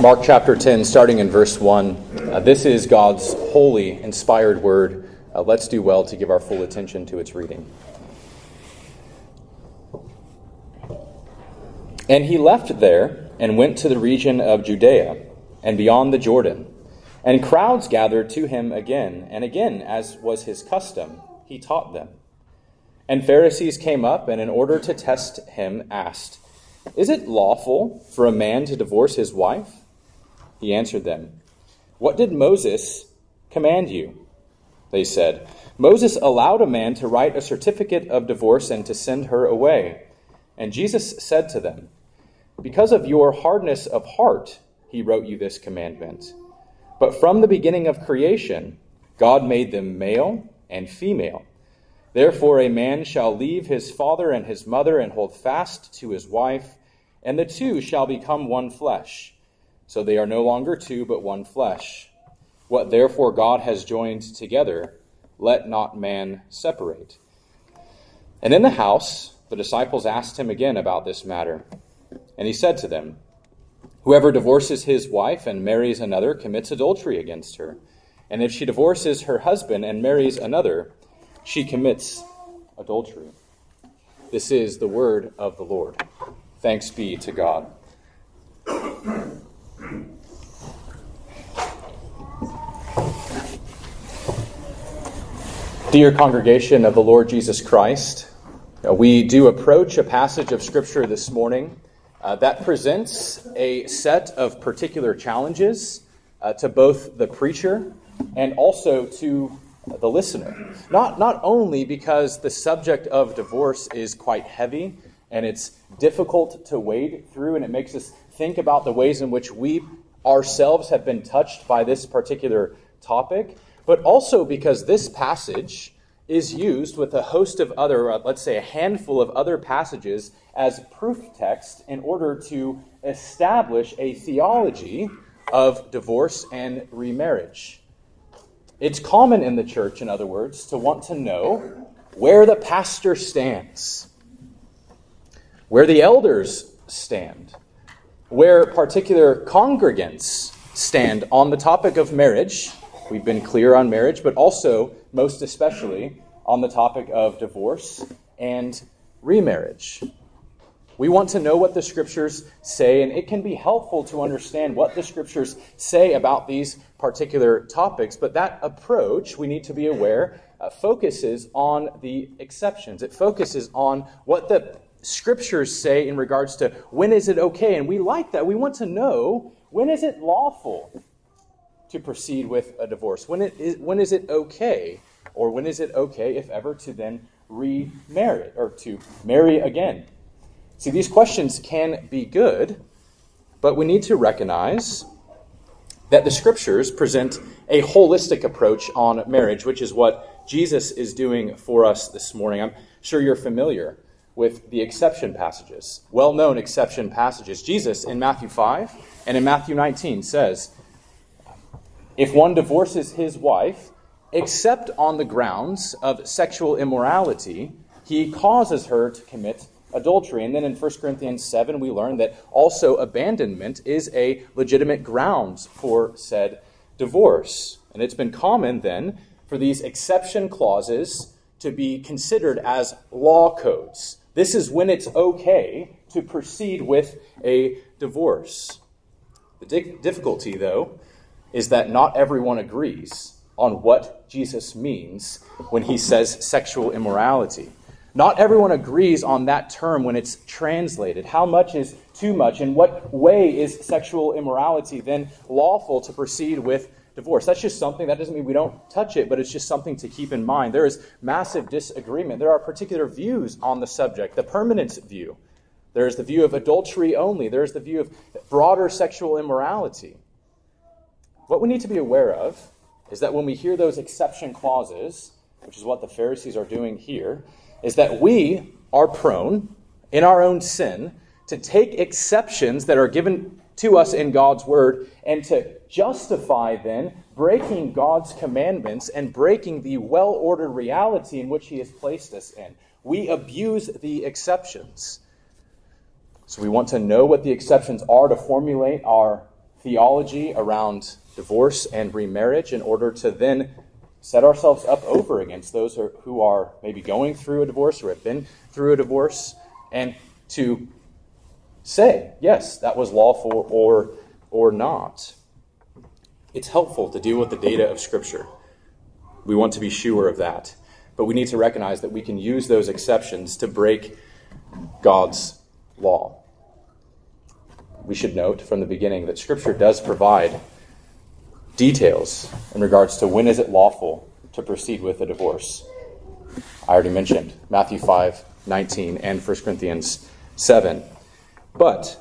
Mark chapter 10, starting in verse 1. Uh, this is God's holy, inspired word. Uh, let's do well to give our full attention to its reading. And he left there and went to the region of Judea and beyond the Jordan. And crowds gathered to him again and again, as was his custom. He taught them. And Pharisees came up and, in order to test him, asked, Is it lawful for a man to divorce his wife? He answered them, What did Moses command you? They said, Moses allowed a man to write a certificate of divorce and to send her away. And Jesus said to them, Because of your hardness of heart, he wrote you this commandment. But from the beginning of creation, God made them male and female. Therefore, a man shall leave his father and his mother and hold fast to his wife, and the two shall become one flesh. So they are no longer two, but one flesh. What therefore God has joined together, let not man separate. And in the house, the disciples asked him again about this matter. And he said to them, Whoever divorces his wife and marries another commits adultery against her. And if she divorces her husband and marries another, she commits adultery. This is the word of the Lord. Thanks be to God. Dear congregation of the Lord Jesus Christ, uh, we do approach a passage of Scripture this morning uh, that presents a set of particular challenges uh, to both the preacher and also to the listener. Not, not only because the subject of divorce is quite heavy and it's difficult to wade through, and it makes us think about the ways in which we ourselves have been touched by this particular topic, but also because this passage is used with a host of other, uh, let's say a handful of other passages, as proof text in order to establish a theology of divorce and remarriage. It's common in the church, in other words, to want to know where the pastor stands, where the elders stand, where particular congregants stand on the topic of marriage. We've been clear on marriage, but also, most especially, on the topic of divorce and remarriage. We want to know what the scriptures say, and it can be helpful to understand what the scriptures say about these particular topics. But that approach, we need to be aware, uh, focuses on the exceptions. It focuses on what the scriptures say in regards to when is it okay. And we like that. We want to know when is it lawful to proceed with a divorce? When, it is, when is it okay? Or when is it okay, if ever, to then remarry or to marry again? See, these questions can be good, but we need to recognize that the scriptures present a holistic approach on marriage, which is what Jesus is doing for us this morning. I'm sure you're familiar with the exception passages, well known exception passages. Jesus in Matthew 5 and in Matthew 19 says, If one divorces his wife, except on the grounds of sexual immorality, he causes her to commit adultery. And then in 1 Corinthians 7, we learn that also abandonment is a legitimate grounds for said divorce. And it's been common then for these exception clauses to be considered as law codes. This is when it's okay to proceed with a divorce. The di- difficulty, though, is that not everyone agrees on what Jesus means when he says sexual immorality. Not everyone agrees on that term when it's translated. How much is too much? In what way is sexual immorality then lawful to proceed with divorce? That's just something, that doesn't mean we don't touch it, but it's just something to keep in mind. There is massive disagreement. There are particular views on the subject. The permanence view, there's the view of adultery only, there's the view of broader sexual immorality. What we need to be aware of is that when we hear those exception clauses, which is what the Pharisees are doing here, is that we are prone, in our own sin, to take exceptions that are given to us in God's word and to justify then breaking God's commandments and breaking the well ordered reality in which He has placed us in. We abuse the exceptions. So we want to know what the exceptions are to formulate our theology around divorce and remarriage in order to then set ourselves up over against those who are maybe going through a divorce or have been through a divorce and to say, yes, that was lawful or, or not. It's helpful to deal with the data of Scripture. We want to be sure of that. But we need to recognize that we can use those exceptions to break God's law. We should note from the beginning that Scripture does provide details in regards to when is it lawful to proceed with a divorce. I already mentioned Matthew 5 19 and 1 Corinthians 7. But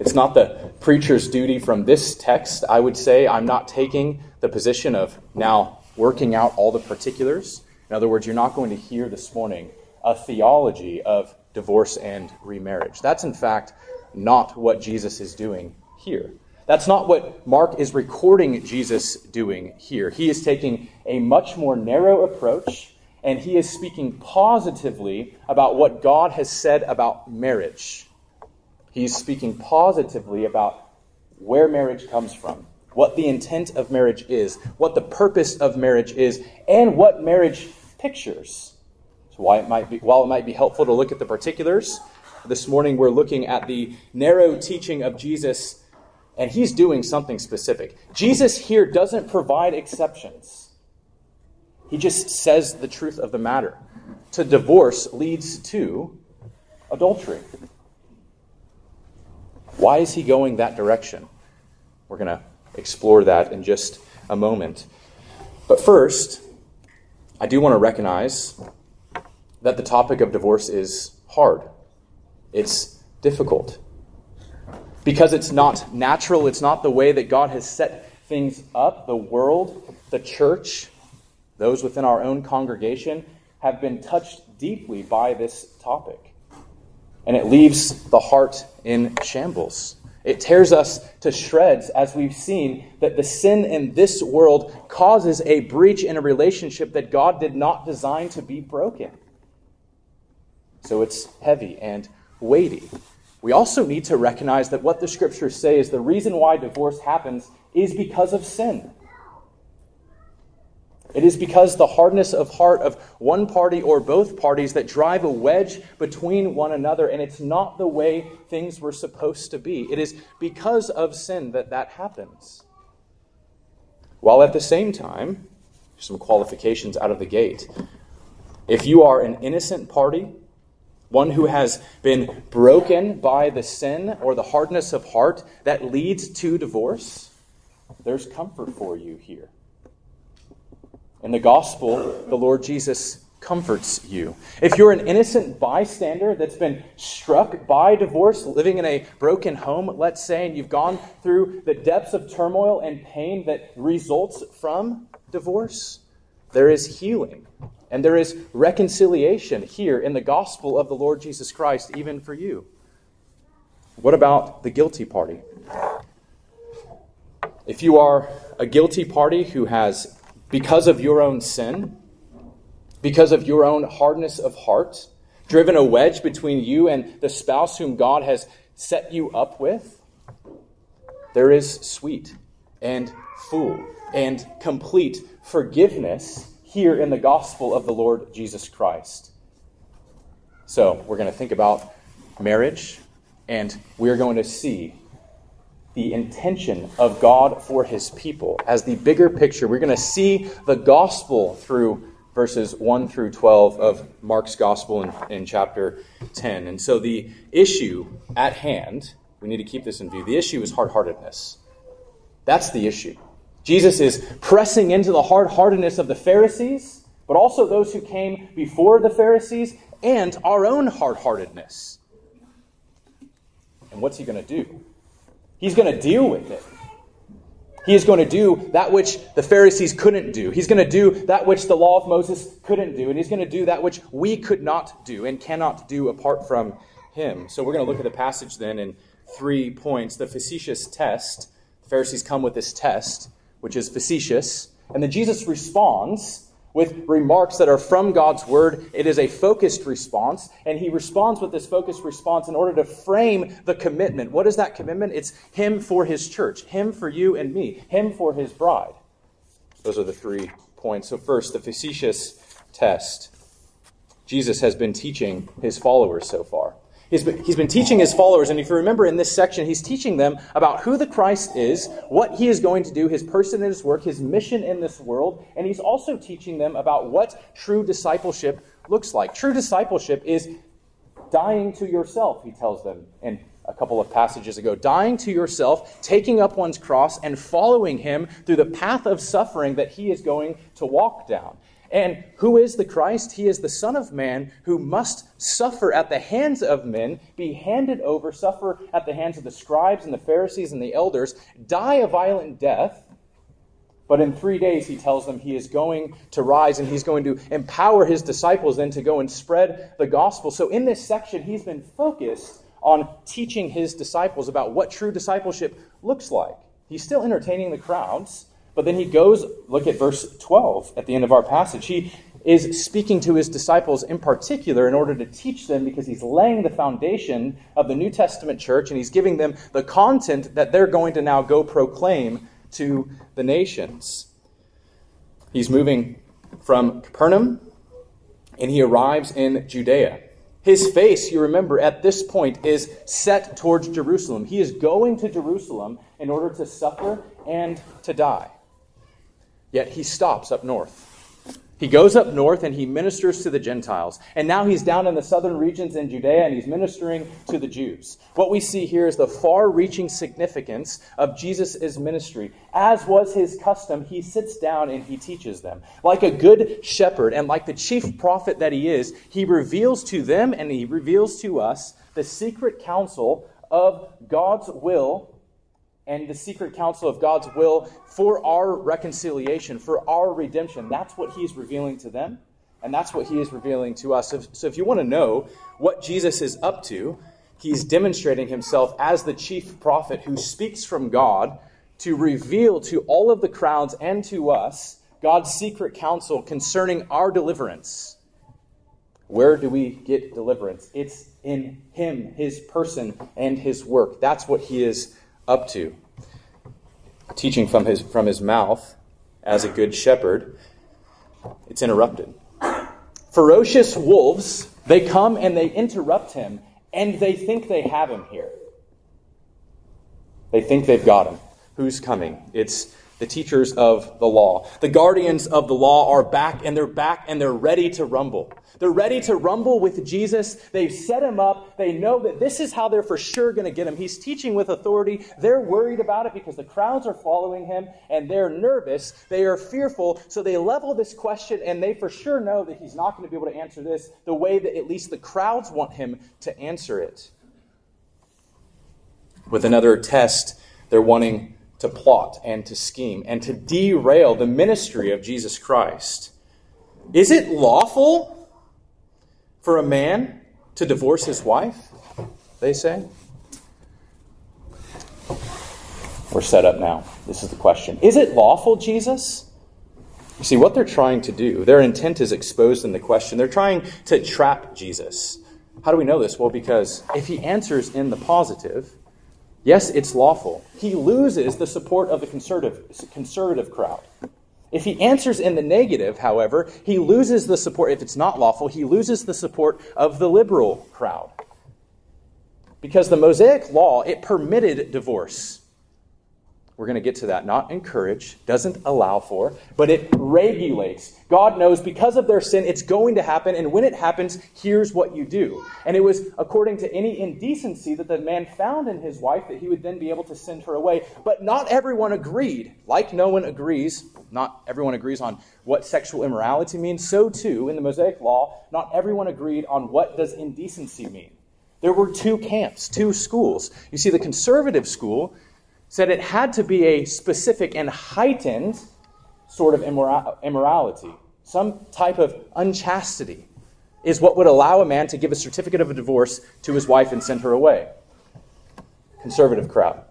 it's not the preacher's duty from this text, I would say. I'm not taking the position of now working out all the particulars. In other words, you're not going to hear this morning a theology of divorce and remarriage. That's, in fact, not what Jesus is doing here. That's not what Mark is recording Jesus doing here. He is taking a much more narrow approach, and he is speaking positively about what God has said about marriage. He's speaking positively about where marriage comes from, what the intent of marriage is, what the purpose of marriage is, and what marriage pictures. So it might be, while it might be helpful to look at the particulars, this morning we're looking at the narrow teaching of Jesus, and he's doing something specific. Jesus here doesn't provide exceptions. He just says the truth of the matter. To divorce leads to adultery. Why is he going that direction? We're going to explore that in just a moment. But first, I do want to recognize that the topic of divorce is hard. It's difficult. Because it's not natural, it's not the way that God has set things up. The world, the church, those within our own congregation have been touched deeply by this topic and it leaves the heart in shambles. It tears us to shreds as we've seen that the sin in this world causes a breach in a relationship that God did not design to be broken. So it's heavy and weighty. We also need to recognize that what the scriptures say is the reason why divorce happens is because of sin. It is because the hardness of heart of one party or both parties that drive a wedge between one another, and it's not the way things were supposed to be. It is because of sin that that happens. While at the same time, some qualifications out of the gate. If you are an innocent party, one who has been broken by the sin or the hardness of heart that leads to divorce, there's comfort for you here. In the gospel, the Lord Jesus comforts you. If you're an innocent bystander that's been struck by divorce, living in a broken home, let's say, and you've gone through the depths of turmoil and pain that results from divorce, there is healing and there is reconciliation here in the gospel of the Lord Jesus Christ, even for you. What about the guilty party? If you are a guilty party who has because of your own sin, because of your own hardness of heart, driven a wedge between you and the spouse whom God has set you up with, there is sweet and full and complete forgiveness here in the gospel of the Lord Jesus Christ. So, we're going to think about marriage, and we're going to see the intention of God for his people. As the bigger picture, we're going to see the gospel through verses 1 through 12 of Mark's gospel in, in chapter 10. And so the issue at hand, we need to keep this in view. The issue is hard heartedness. That's the issue. Jesus is pressing into the hard heartedness of the Pharisees, but also those who came before the Pharisees, and our own hard heartedness. And what's he going to do? He's going to deal with it. He is going to do that which the Pharisees couldn't do. He's going to do that which the law of Moses couldn't do. And he's going to do that which we could not do and cannot do apart from him. So we're going to look at the passage then in three points. The facetious test. The Pharisees come with this test, which is facetious. And then Jesus responds with remarks that are from God's word. It is a focused response, and he responds with this focused response in order to frame the commitment. What is that commitment? It's him for his church, him for you and me, him for his bride. Those are the three points. So, first, the facetious test. Jesus has been teaching his followers so far. He's been, he's been teaching his followers, and if you remember in this section, he's teaching them about who the Christ is, what he is going to do, his person and his work, his mission in this world, and he's also teaching them about what true discipleship looks like. True discipleship is dying to yourself, he tells them in a couple of passages ago. Dying to yourself, taking up one's cross, and following him through the path of suffering that he is going to walk down. And who is the Christ? He is the Son of Man who must suffer at the hands of men, be handed over, suffer at the hands of the scribes and the Pharisees and the elders, die a violent death. But in three days, he tells them he is going to rise and he's going to empower his disciples then to go and spread the gospel. So in this section, he's been focused on teaching his disciples about what true discipleship looks like. He's still entertaining the crowds but then he goes, look at verse 12 at the end of our passage. He is speaking to his disciples in particular in order to teach them because he's laying the foundation of the New Testament church and he's giving them the content that they're going to now go proclaim to the nations. He's moving from Capernaum and he arrives in Judea. His face, you remember, at this point is set towards Jerusalem. He is going to Jerusalem in order to suffer and to die. Yet he stops up north. He goes up north and he ministers to the Gentiles. And now he's down in the southern regions in Judea and he's ministering to the Jews. What we see here is the far reaching significance of Jesus' ministry. As was his custom, he sits down and he teaches them. Like a good shepherd and like the chief prophet that he is, he reveals to them and he reveals to us the secret counsel of God's will and the secret counsel of God's will for our reconciliation, for our redemption. That's what he's revealing to them, and that's what he is revealing to us. So, so if you want to know what Jesus is up to, he's demonstrating himself as the chief prophet who speaks from God to reveal to all of the crowds and to us God's secret counsel concerning our deliverance. Where do we get deliverance? It's in Him, His person, and His work. That's what He is up to. Teaching from his, from his mouth as a good shepherd, it's interrupted. Ferocious wolves, they come and they interrupt him, and they think they have him here. They think they've got him. Who's coming? It's the teachers of the law. The guardians of the law are back, and they're back, and they're ready to rumble. They're ready to rumble with Jesus. They've set him up. They know that this is how they're for sure going to get him. He's teaching with authority. They're worried about it because the crowds are following him and they're nervous. They are fearful. So they level this question and they for sure know that he's not going to be able to answer this the way that at least the crowds want him to answer it. With another test, they're wanting to plot and to scheme and to derail the ministry of Jesus Christ. Is it lawful for a man to divorce his wife? They say. We're set up now. This is the question. Is it lawful, Jesus? You see, what they're trying to do, their intent is exposed in the question. They're trying to trap Jesus. How do we know this? Well, because if he answers in the positive, yes, it's lawful, he loses the support of the conservative, conservative crowd. If he answers in the negative, however, he loses the support, if it's not lawful, he loses the support of the liberal crowd. Because the Mosaic law, it permitted divorce. We're going to get to that. Not encourage, doesn't allow for, but it regulates. God knows because of their sin, it's going to happen, and when it happens, here's what you do. And it was according to any indecency that the man found in his wife that he would then be able to send her away. But not everyone agreed. Like no one agrees, not everyone agrees on what sexual immorality means. So too, in the Mosaic law, not everyone agreed on what does indecency mean. There were two camps, two schools. You see, the conservative school said it had to be a specific and heightened sort of immorality. Some type of unchastity is what would allow a man to give a certificate of a divorce to his wife and send her away. Conservative crowd.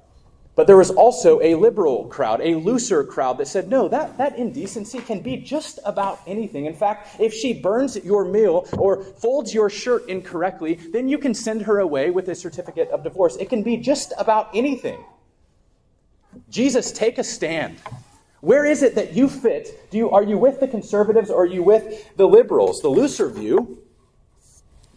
But there was also a liberal crowd, a looser crowd that said, no, that, that indecency can be just about anything. In fact, if she burns your meal or folds your shirt incorrectly, then you can send her away with a certificate of divorce. It can be just about anything. Jesus, take a stand. Where is it that you fit? Do you, are you with the conservatives or are you with the liberals? The looser view,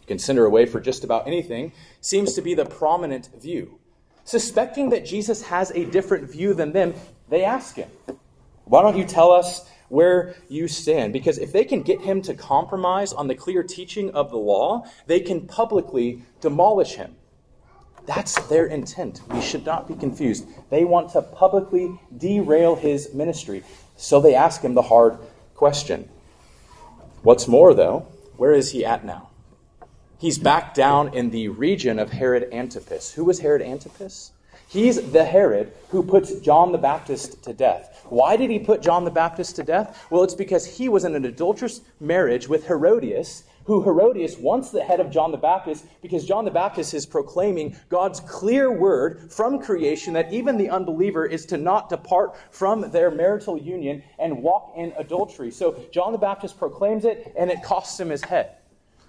you can send her away for just about anything, seems to be the prominent view. Suspecting that Jesus has a different view than them, they ask him, Why don't you tell us where you stand? Because if they can get him to compromise on the clear teaching of the law, they can publicly demolish him. That's their intent. We should not be confused. They want to publicly derail his ministry. So they ask him the hard question. What's more, though, where is he at now? He's back down in the region of Herod Antipas. Who was Herod Antipas? He's the Herod who puts John the Baptist to death. Why did he put John the Baptist to death? Well, it's because he was in an adulterous marriage with Herodias, who Herodias wants the head of John the Baptist because John the Baptist is proclaiming God's clear word from creation that even the unbeliever is to not depart from their marital union and walk in adultery. So John the Baptist proclaims it, and it costs him his head.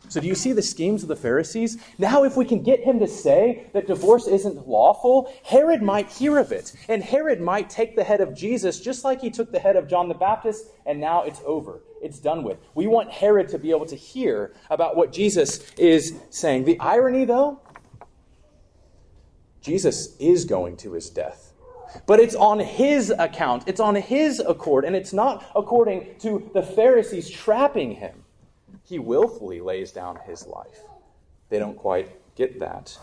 So, do you see the schemes of the Pharisees? Now, if we can get him to say that divorce isn't lawful, Herod might hear of it. And Herod might take the head of Jesus just like he took the head of John the Baptist, and now it's over. It's done with. We want Herod to be able to hear about what Jesus is saying. The irony, though, Jesus is going to his death. But it's on his account, it's on his accord, and it's not according to the Pharisees trapping him he willfully lays down his life. They don't quite get that.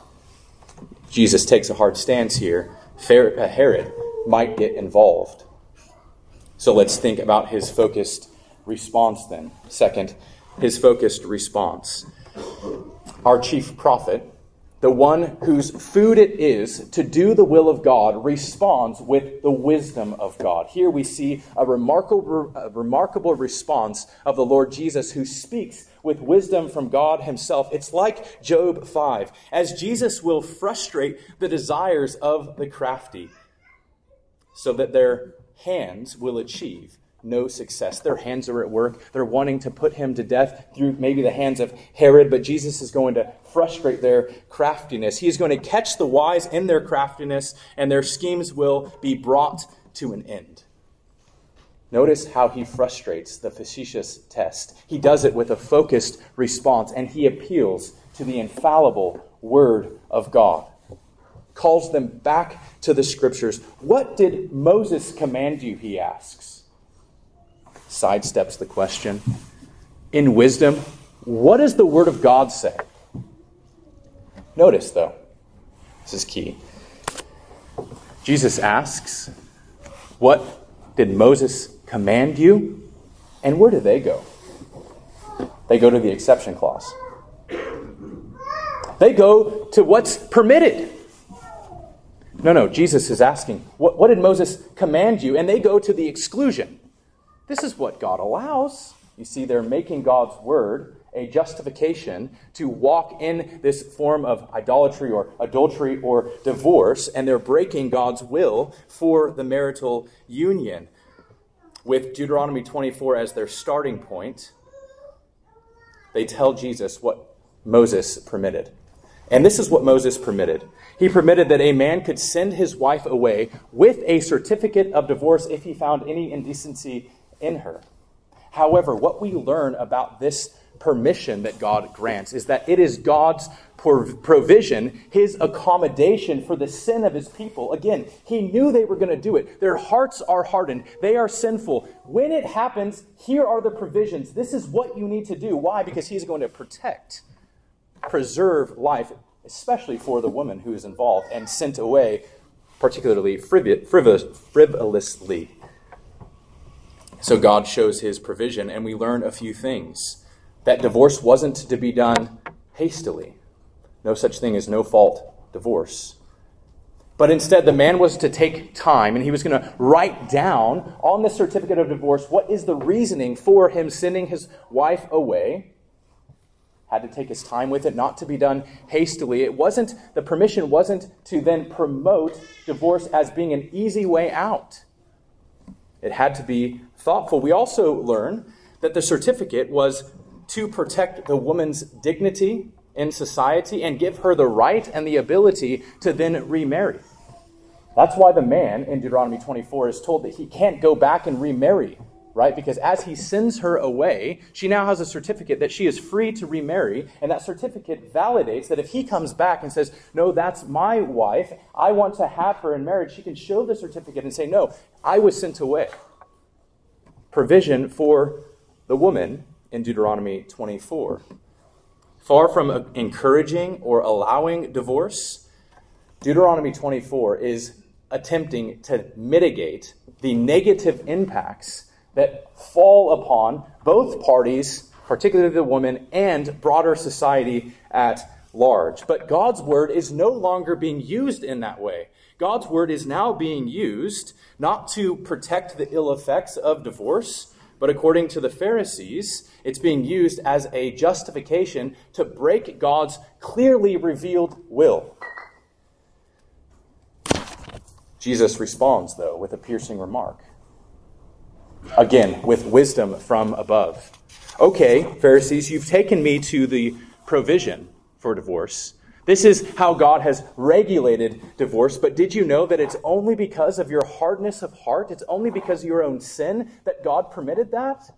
Jesus takes a hard stance here. Uh, Herod might get involved. So let's think about his focused response then. Second, his focused response. Our chief prophet the one whose food it is to do the will of God responds with the wisdom of God. Here we see a remarkable, a remarkable response of the Lord Jesus who speaks with wisdom from God himself. It's like Job 5, as Jesus will frustrate the desires of the crafty so that their hands will achieve no success. Their hands are at work. They're wanting to put him to death through maybe the hands of Herod, but Jesus is going to frustrate their craftiness. He is going to catch the wise in their craftiness, and their schemes will be brought to an end. Notice how he frustrates the facetious test. He does it with a focused response, and he appeals to the infallible Word of God. Calls them back to the Scriptures. What did Moses command you? He asks sidesteps the question. In wisdom, what does the Word of God say? Notice, though, this is key. Jesus asks, What did Moses command you? And where do they go? They go to the exception clause. They go to what's permitted. No, no, Jesus is asking, what, what, did Moses command you? And they go to the exclusion. This is what God allows. You see, they're making God's word a justification to walk in this form of idolatry or adultery or divorce, and they're breaking God's will for the marital union. With Deuteronomy 24 as their starting point, they tell Jesus what Moses permitted. And this is what Moses permitted. He permitted that a man could send his wife away with a certificate of divorce if he found any indecency in her. However, what we learn about this permission that God grants is that it is God's provision, his accommodation for the sin of his people. Again, he knew they were going to do it. Their hearts are hardened, they are sinful. When it happens, here are the provisions. This is what you need to do. Why? Because he's going to protect, preserve life, especially for the woman who is involved and sent away, particularly frivolously. So God shows his provision, and we learn a few things. That divorce wasn't to be done hastily. No such thing as no fault divorce. But instead, the man was to take time and he was going to write down on the certificate of divorce what is the reasoning for him sending his wife away. had to take his time with it, not to be done hastily. It wasn't, the permission wasn't to then promote divorce as being an easy way out. It had to be thoughtful. We also learn that the certificate was to protect the woman's dignity in society and give her the right and the ability to then remarry. That's why the man in Deuteronomy 24 is told that he can't go back and remarry right? Because as he sends her away, she now has a certificate that she is free to remarry, and that certificate validates that if he comes back and says, No, that's my wife, I want to have her in marriage, she can show the certificate and say, No, I was sent away. Provision for the woman in Deuteronomy 24. Far from encouraging or allowing divorce, Deuteronomy 24 is attempting to mitigate the negative impacts that fall upon both parties, particularly the woman, and broader society at large. But God's word is no longer being used in that way. God's word is now being used not to protect the ill effects of divorce, but according to the Pharisees, it's being used as a justification to break God's clearly revealed will. Jesus responds, though, with a piercing remark. Again, with wisdom from above. Okay, Pharisees, you've taken me to the provision for divorce. This is how God has regulated divorce, but did you know that it's only because of your hardness of heart, it's only because of your own sin that God permitted that?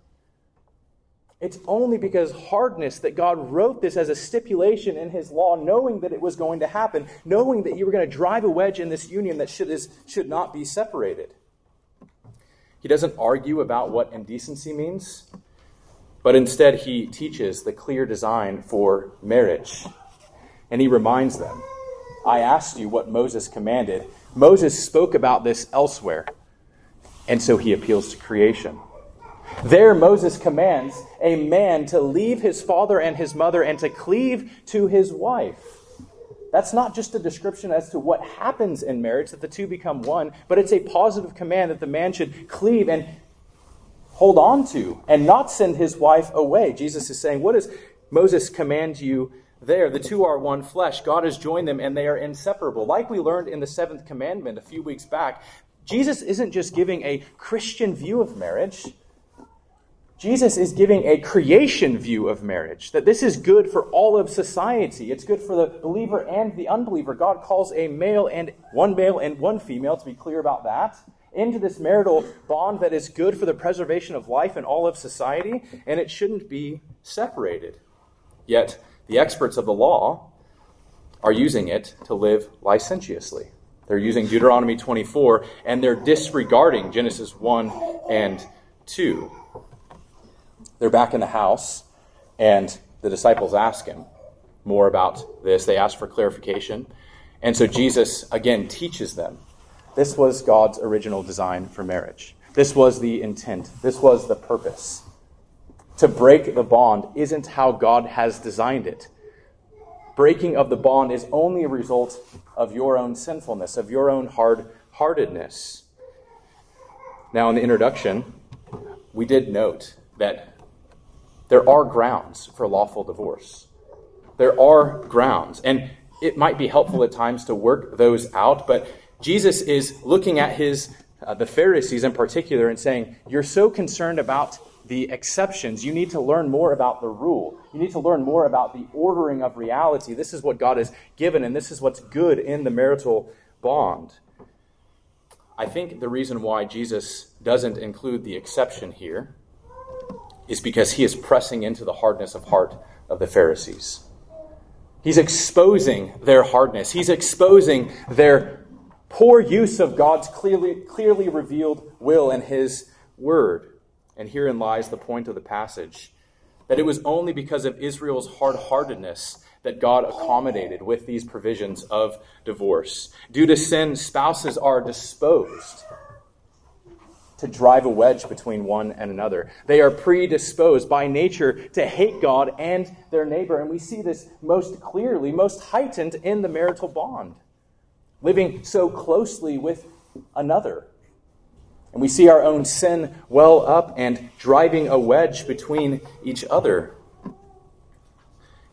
It's only because hardness that God wrote this as a stipulation in His law, knowing that it was going to happen, knowing that you were going to drive a wedge in this union that should, is, should not be separated. He doesn't argue about what indecency means, but instead he teaches the clear design for marriage. And he reminds them I asked you what Moses commanded. Moses spoke about this elsewhere, and so he appeals to creation. There, Moses commands a man to leave his father and his mother and to cleave to his wife. That's not just a description as to what happens in marriage, that the two become one, but it's a positive command that the man should cleave and hold on to and not send his wife away. Jesus is saying, What does Moses command you there? The two are one flesh. God has joined them and they are inseparable. Like we learned in the seventh commandment a few weeks back, Jesus isn't just giving a Christian view of marriage. Jesus is giving a creation view of marriage, that this is good for all of society. It's good for the believer and the unbeliever. God calls a male and one male and one female, to be clear about that, into this marital bond that is good for the preservation of life and all of society, and it shouldn't be separated. Yet, the experts of the law are using it to live licentiously. They're using Deuteronomy 24 and they're disregarding Genesis 1 and 2 they're back in the house, and the disciples ask him more about this. They ask for clarification. And so Jesus, again, teaches them this was God's original design for marriage. This was the intent. This was the purpose. To break the bond isn't how God has designed it. Breaking of the bond is only a result of your own sinfulness, of your own hard heartedness. Now, in the introduction, we did note that there are grounds for lawful divorce. There are grounds. And it might be helpful at times to work those out, but Jesus is looking at his uh, the Pharisees in particular and saying, "You're so concerned about the exceptions. You need to learn more about the rule. You need to learn more about the ordering of reality. This is what God has given, and this is what's good in the marital bond." I think the reason why Jesus doesn't include the exception here is because he is pressing into the hardness of heart of the Pharisees. He's exposing their hardness. He's exposing their poor use of God's clearly, clearly revealed will and his word. And herein lies the point of the passage that it was only because of Israel's hard heartedness that God accommodated with these provisions of divorce. Due to sin, spouses are disposed to drive a wedge between one and another. They are predisposed by nature to hate God and their neighbor. And we see this most clearly, most heightened in the marital bond, living so closely with another. And we see our own sin well up and driving a wedge between each other.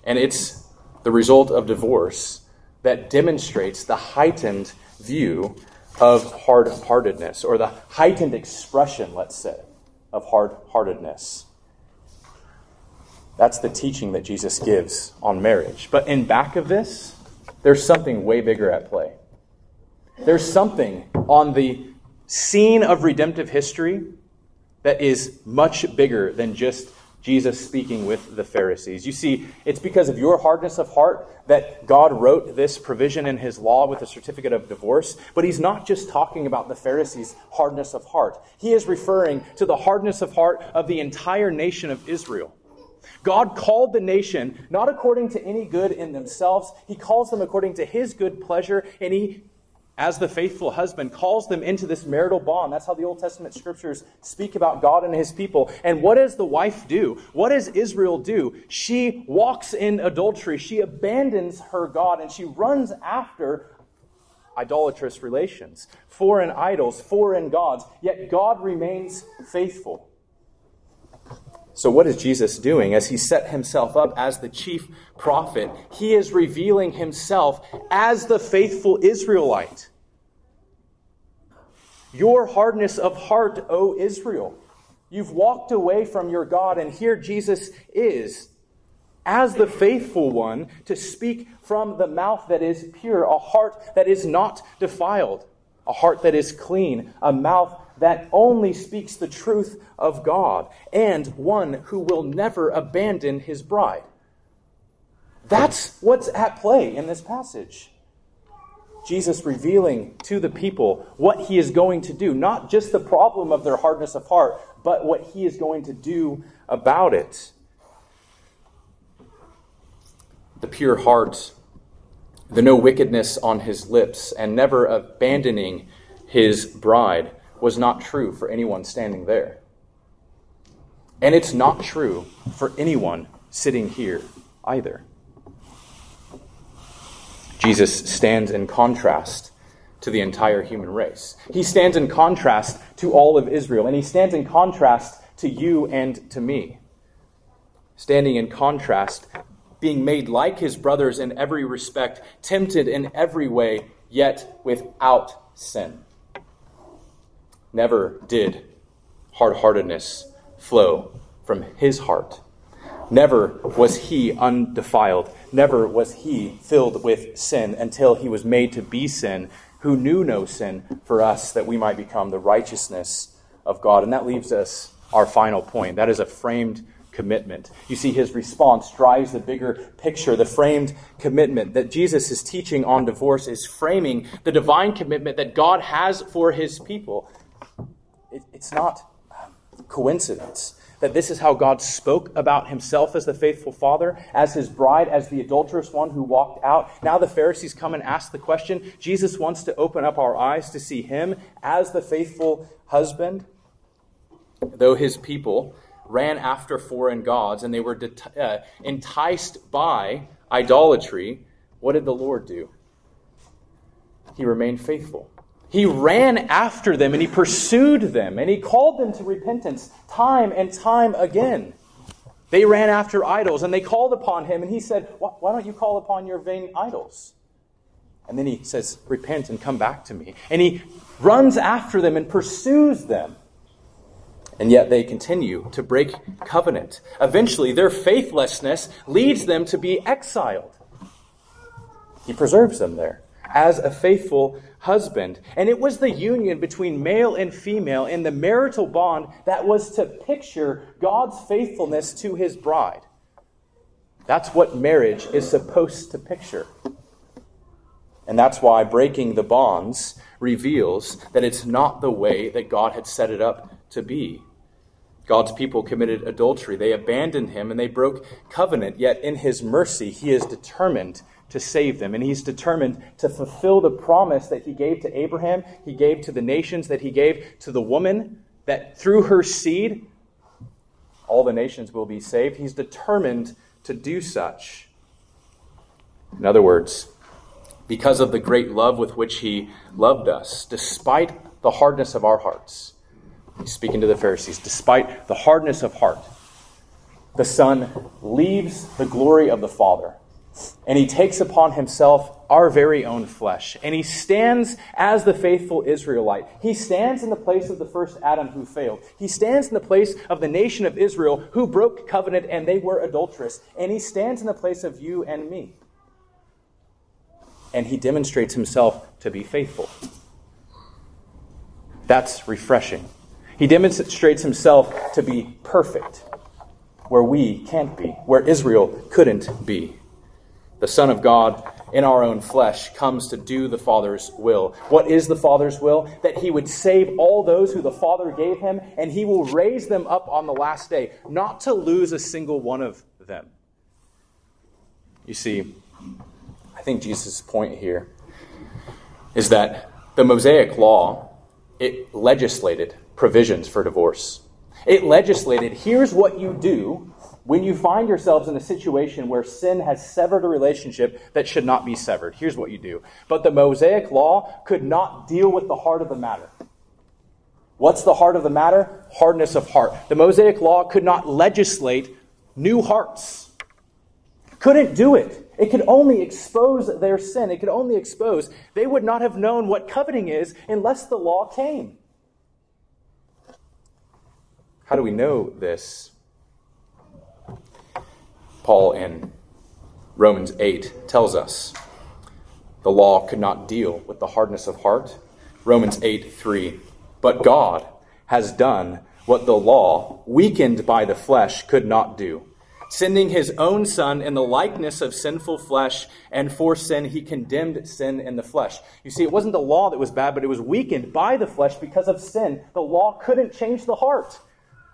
And it's the result of divorce that demonstrates the heightened view of hard heartedness, or the heightened expression, let's say, of hard heartedness. That's the teaching that Jesus gives on marriage. But in back of this, there's something way bigger at play. There's something on the scene of redemptive history that is much bigger than just Jesus speaking with the Pharisees. You see, it's because of your hardness of heart that God wrote this provision in his law with a certificate of divorce. But he's not just talking about the Pharisees' hardness of heart, he is referring to the hardness of heart of the entire nation of Israel. God called the nation not according to any good in themselves, he calls them according to his good pleasure, and he as the faithful husband, calls them into this marital bond. That's how the Old Testament scriptures speak about God and his people. And what does the wife do? What does Israel do? She walks in adultery. She abandons her God and she runs after idolatrous relations, foreign idols, foreign gods. Yet God remains faithful. So, what is Jesus doing as he set himself up as the chief prophet? He is revealing himself as the faithful Israelite. Your hardness of heart, O Israel. You've walked away from your God, and here Jesus is as the faithful one to speak from the mouth that is pure, a heart that is not defiled, a heart that is clean, a mouth that only speaks the truth of God, and one who will never abandon his bride. That's what's at play in this passage. Jesus revealing to the people what he is going to do, not just the problem of their hardness of heart, but what he is going to do about it. The pure heart, the no wickedness on his lips, and never abandoning his bride was not true for anyone standing there. And it's not true for anyone sitting here either. Jesus stands in contrast to the entire human race. He stands in contrast to all of Israel, and he stands in contrast to you and to me. Standing in contrast, being made like his brothers in every respect, tempted in every way, yet without sin. Never did hard heartedness flow from his heart. Never was he undefiled. Never was he filled with sin until he was made to be sin, who knew no sin for us, that we might become the righteousness of God. And that leaves us our final point. That is a framed commitment. You see, his response drives the bigger picture. The framed commitment that Jesus is teaching on divorce is framing the divine commitment that God has for his people it, it's not coincidence that this is how God spoke about himself as the faithful father, as his bride, as the adulterous one who walked out. Now the Pharisees come and ask the question. Jesus wants to open up our eyes to see him as the faithful husband. Though his people ran after foreign gods and they were det- uh, enticed by idolatry, what did the Lord do? He remained faithful. He ran after them and he pursued them and he called them to repentance time and time again. They ran after idols and they called upon him and he said, Why don't you call upon your vain idols? And then he says, Repent and come back to me. And he runs after them and pursues them. And yet they continue to break covenant. Eventually, their faithlessness leads them to be exiled. He preserves them there as a faithful husband. And it was the union between male and female in the marital bond that was to picture God's faithfulness to his bride. That's what marriage is supposed to picture. And that's why breaking the bonds reveals that it's not the way that God had set it up to be. God's people committed adultery. They abandoned him and they broke covenant. Yet in his mercy, he is determined to save them. And he's determined to fulfill the promise that he gave to Abraham, he gave to the nations, that he gave to the woman, that through her seed, all the nations will be saved. He's determined to do such. In other words, because of the great love with which he loved us, despite the hardness of our hearts, he's speaking to the Pharisees, despite the hardness of heart, the Son leaves the glory of the Father and he takes upon himself our very own flesh. And he stands as the faithful Israelite. He stands in the place of the first Adam who failed. He stands in the place of the nation of Israel who broke covenant and they were adulterous. And he stands in the place of you and me. And he demonstrates himself to be faithful. That's refreshing. He demonstrates himself to be perfect where we can't be, where Israel couldn't be. The Son of God in our own flesh comes to do the Father's will. What is the Father's will? That he would save all those who the Father gave him, and he will raise them up on the last day, not to lose a single one of them. You see, I think Jesus' point here is that the Mosaic law, it legislated provisions for divorce. It legislated here's what you do when you find yourselves in a situation where sin has severed a relationship that should not be severed, here's what you do. But the Mosaic law could not deal with the heart of the matter. What's the heart of the matter? Hardness of heart. The Mosaic law could not legislate new hearts. Couldn't do it. It could only expose their sin. It could only expose. They would not have known what coveting is unless the law came. How do we know this? Paul in Romans 8 tells us the law could not deal with the hardness of heart. Romans 8 3. But God has done what the law, weakened by the flesh, could not do. Sending his own Son in the likeness of sinful flesh, and for sin he condemned sin in the flesh. You see, it wasn't the law that was bad, but it was weakened by the flesh because of sin. The law couldn't change the heart.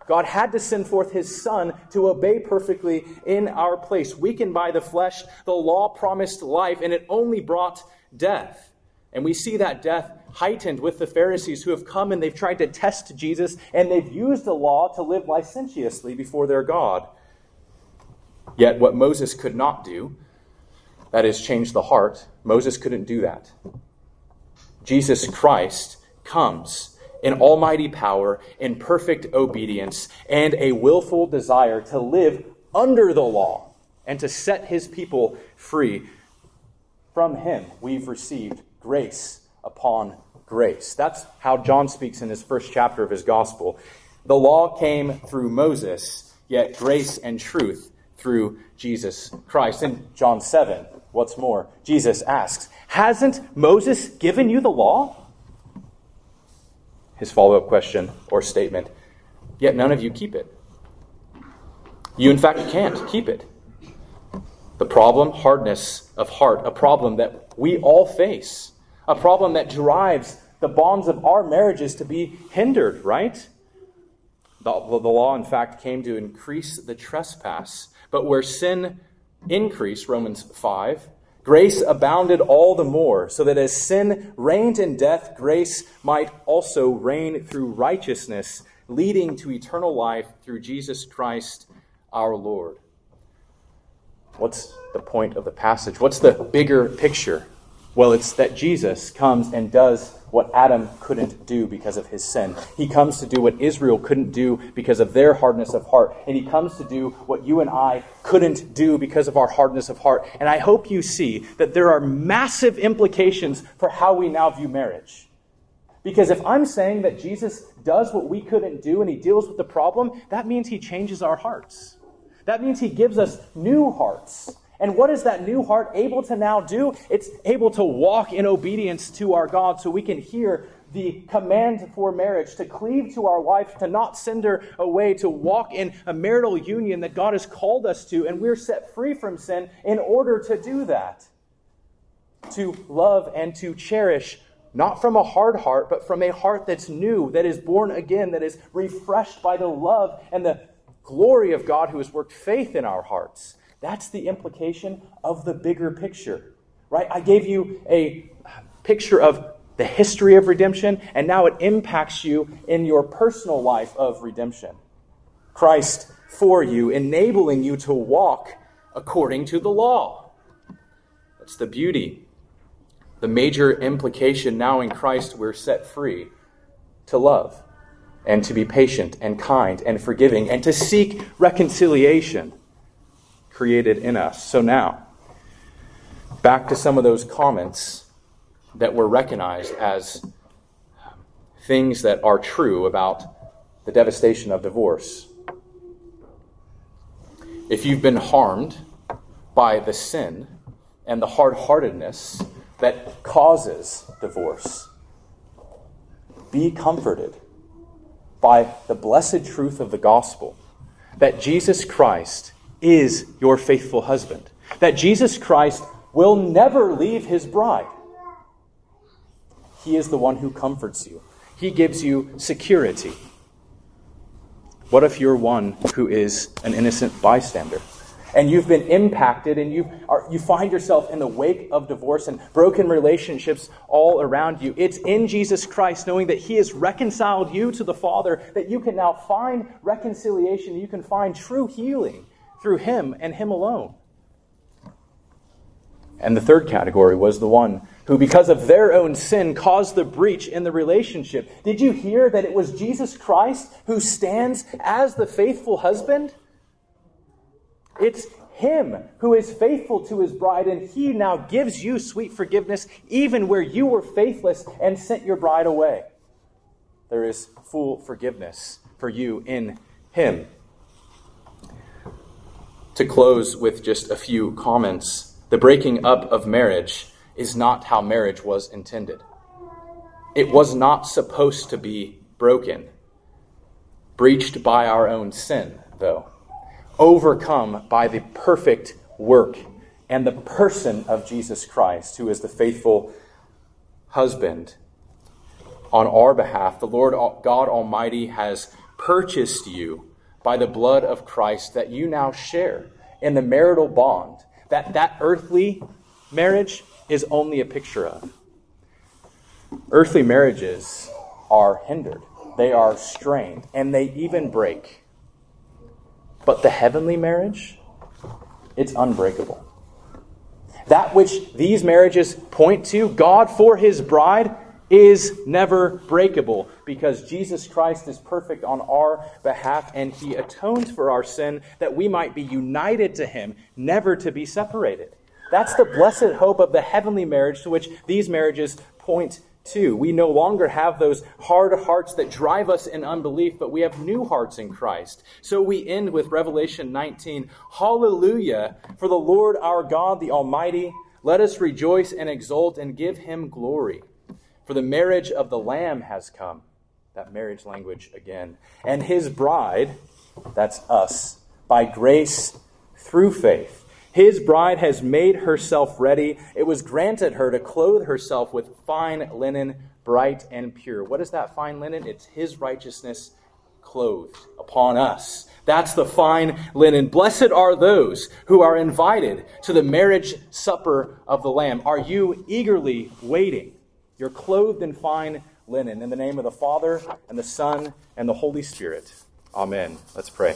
God had to send forth his Son to obey perfectly in our place. Weakened by the flesh, the law promised life, and it only brought death. And we see that death heightened with the Pharisees who have come and they've tried to test Jesus, and they've used the law to live licentiously before their God. Yet, what Moses could not do, that is, change the heart, Moses couldn't do that. Jesus Christ comes in almighty power, in perfect obedience, and a willful desire to live under the law and to set his people free. From him, we've received grace upon grace. That's how John speaks in his first chapter of his gospel. The law came through Moses, yet grace and truth through Jesus Christ. In John 7, what's more, Jesus asks, Hasn't Moses given you the law? His follow up question or statement, yet none of you keep it. You, in fact, can't keep it. The problem, hardness of heart, a problem that we all face, a problem that drives the bonds of our marriages to be hindered, right? The, the law, in fact, came to increase the trespass. But where sin increased, Romans 5, Grace abounded all the more, so that as sin reigned in death, grace might also reign through righteousness, leading to eternal life through Jesus Christ our Lord. What's the point of the passage? What's the bigger picture? Well, it's that Jesus comes and does what Adam couldn't do because of his sin. He comes to do what Israel couldn't do because of their hardness of heart. And he comes to do what you and I couldn't do because of our hardness of heart. And I hope you see that there are massive implications for how we now view marriage. Because if I'm saying that Jesus does what we couldn't do and he deals with the problem, that means he changes our hearts. That means he gives us new hearts. And what is that new heart able to now do? It's able to walk in obedience to our God so we can hear the command for marriage to cleave to our wife, to not send her away, to walk in a marital union that God has called us to, and we're set free from sin in order to do that. To love and to cherish, not from a hard heart, but from a heart that's new, that is born again, that is refreshed by the love and the glory of God who has worked faith in our hearts. That's the implication of the bigger picture, right? I gave you a picture of the history of redemption, and now it impacts you in your personal life of redemption. Christ for you, enabling you to walk according to the law. That's the beauty. The major implication now in Christ, we're set free to love. and to be patient and kind and forgiving and to seek reconciliation created in us. So now, back to some of those comments that were recognized as things that are true about the devastation of divorce. If you've been harmed by the sin and the hard heartedness that causes divorce, be comforted by the blessed truth of the gospel that Jesus Christ is your faithful husband, that Jesus Christ will never leave his bride. He is the one who comforts you, he gives you security. What if you're one who is an innocent bystander? and you've been impacted and you, are, you find yourself in the wake of divorce and broken relationships all around you. It's in Jesus Christ, knowing that He has reconciled you to the Father, that you can now find reconciliation. You can find true healing through Him and Him alone. And the third category was the one who, because of their own sin, caused the breach in the relationship. Did you hear that it was Jesus Christ who stands as the faithful husband? It's Him who is faithful to His bride, and He now gives you sweet forgiveness even where you were faithless and sent your bride away. There is full forgiveness for you in Him. To close with just a few comments, the breaking up of marriage is not how marriage was intended. It was not supposed to be broken, breached by our own sin, though overcome by the perfect work and the person of Jesus Christ, who is the faithful husband on our behalf. The Lord God Almighty has purchased you by the blood of Christ that you now share in the marital bond that that earthly marriage is only a picture of. Earthly marriages are hindered, they are strained, and they even break. But the heavenly marriage, it's unbreakable. That which these marriages point to, God for his bride, is never breakable because Jesus Christ is perfect on our behalf and he atones for our sin that we might be united to him, never to be separated. That's the blessed hope of the heavenly marriage to which these marriages point to. we no longer have those hard hearts that drive us in unbelief, but we have new hearts in Christ. So we end with Revelation 19 Hallelujah for the Lord our God, the Almighty. Let us rejoice and exult and give him glory. For the marriage of the Lamb has come. That marriage language again. And his bride, that's us, by grace through faith his bride has made herself ready. It was granted her to clothe herself with fine linen, bright and pure. What is that fine linen? It's his righteousness clothed upon us. That's the fine linen. Blessed are those who are invited to the marriage supper of the Lamb. Are you eagerly waiting? You're clothed in fine linen. In the name of the Father, and the Son, and the Holy Spirit. Amen. Let's pray.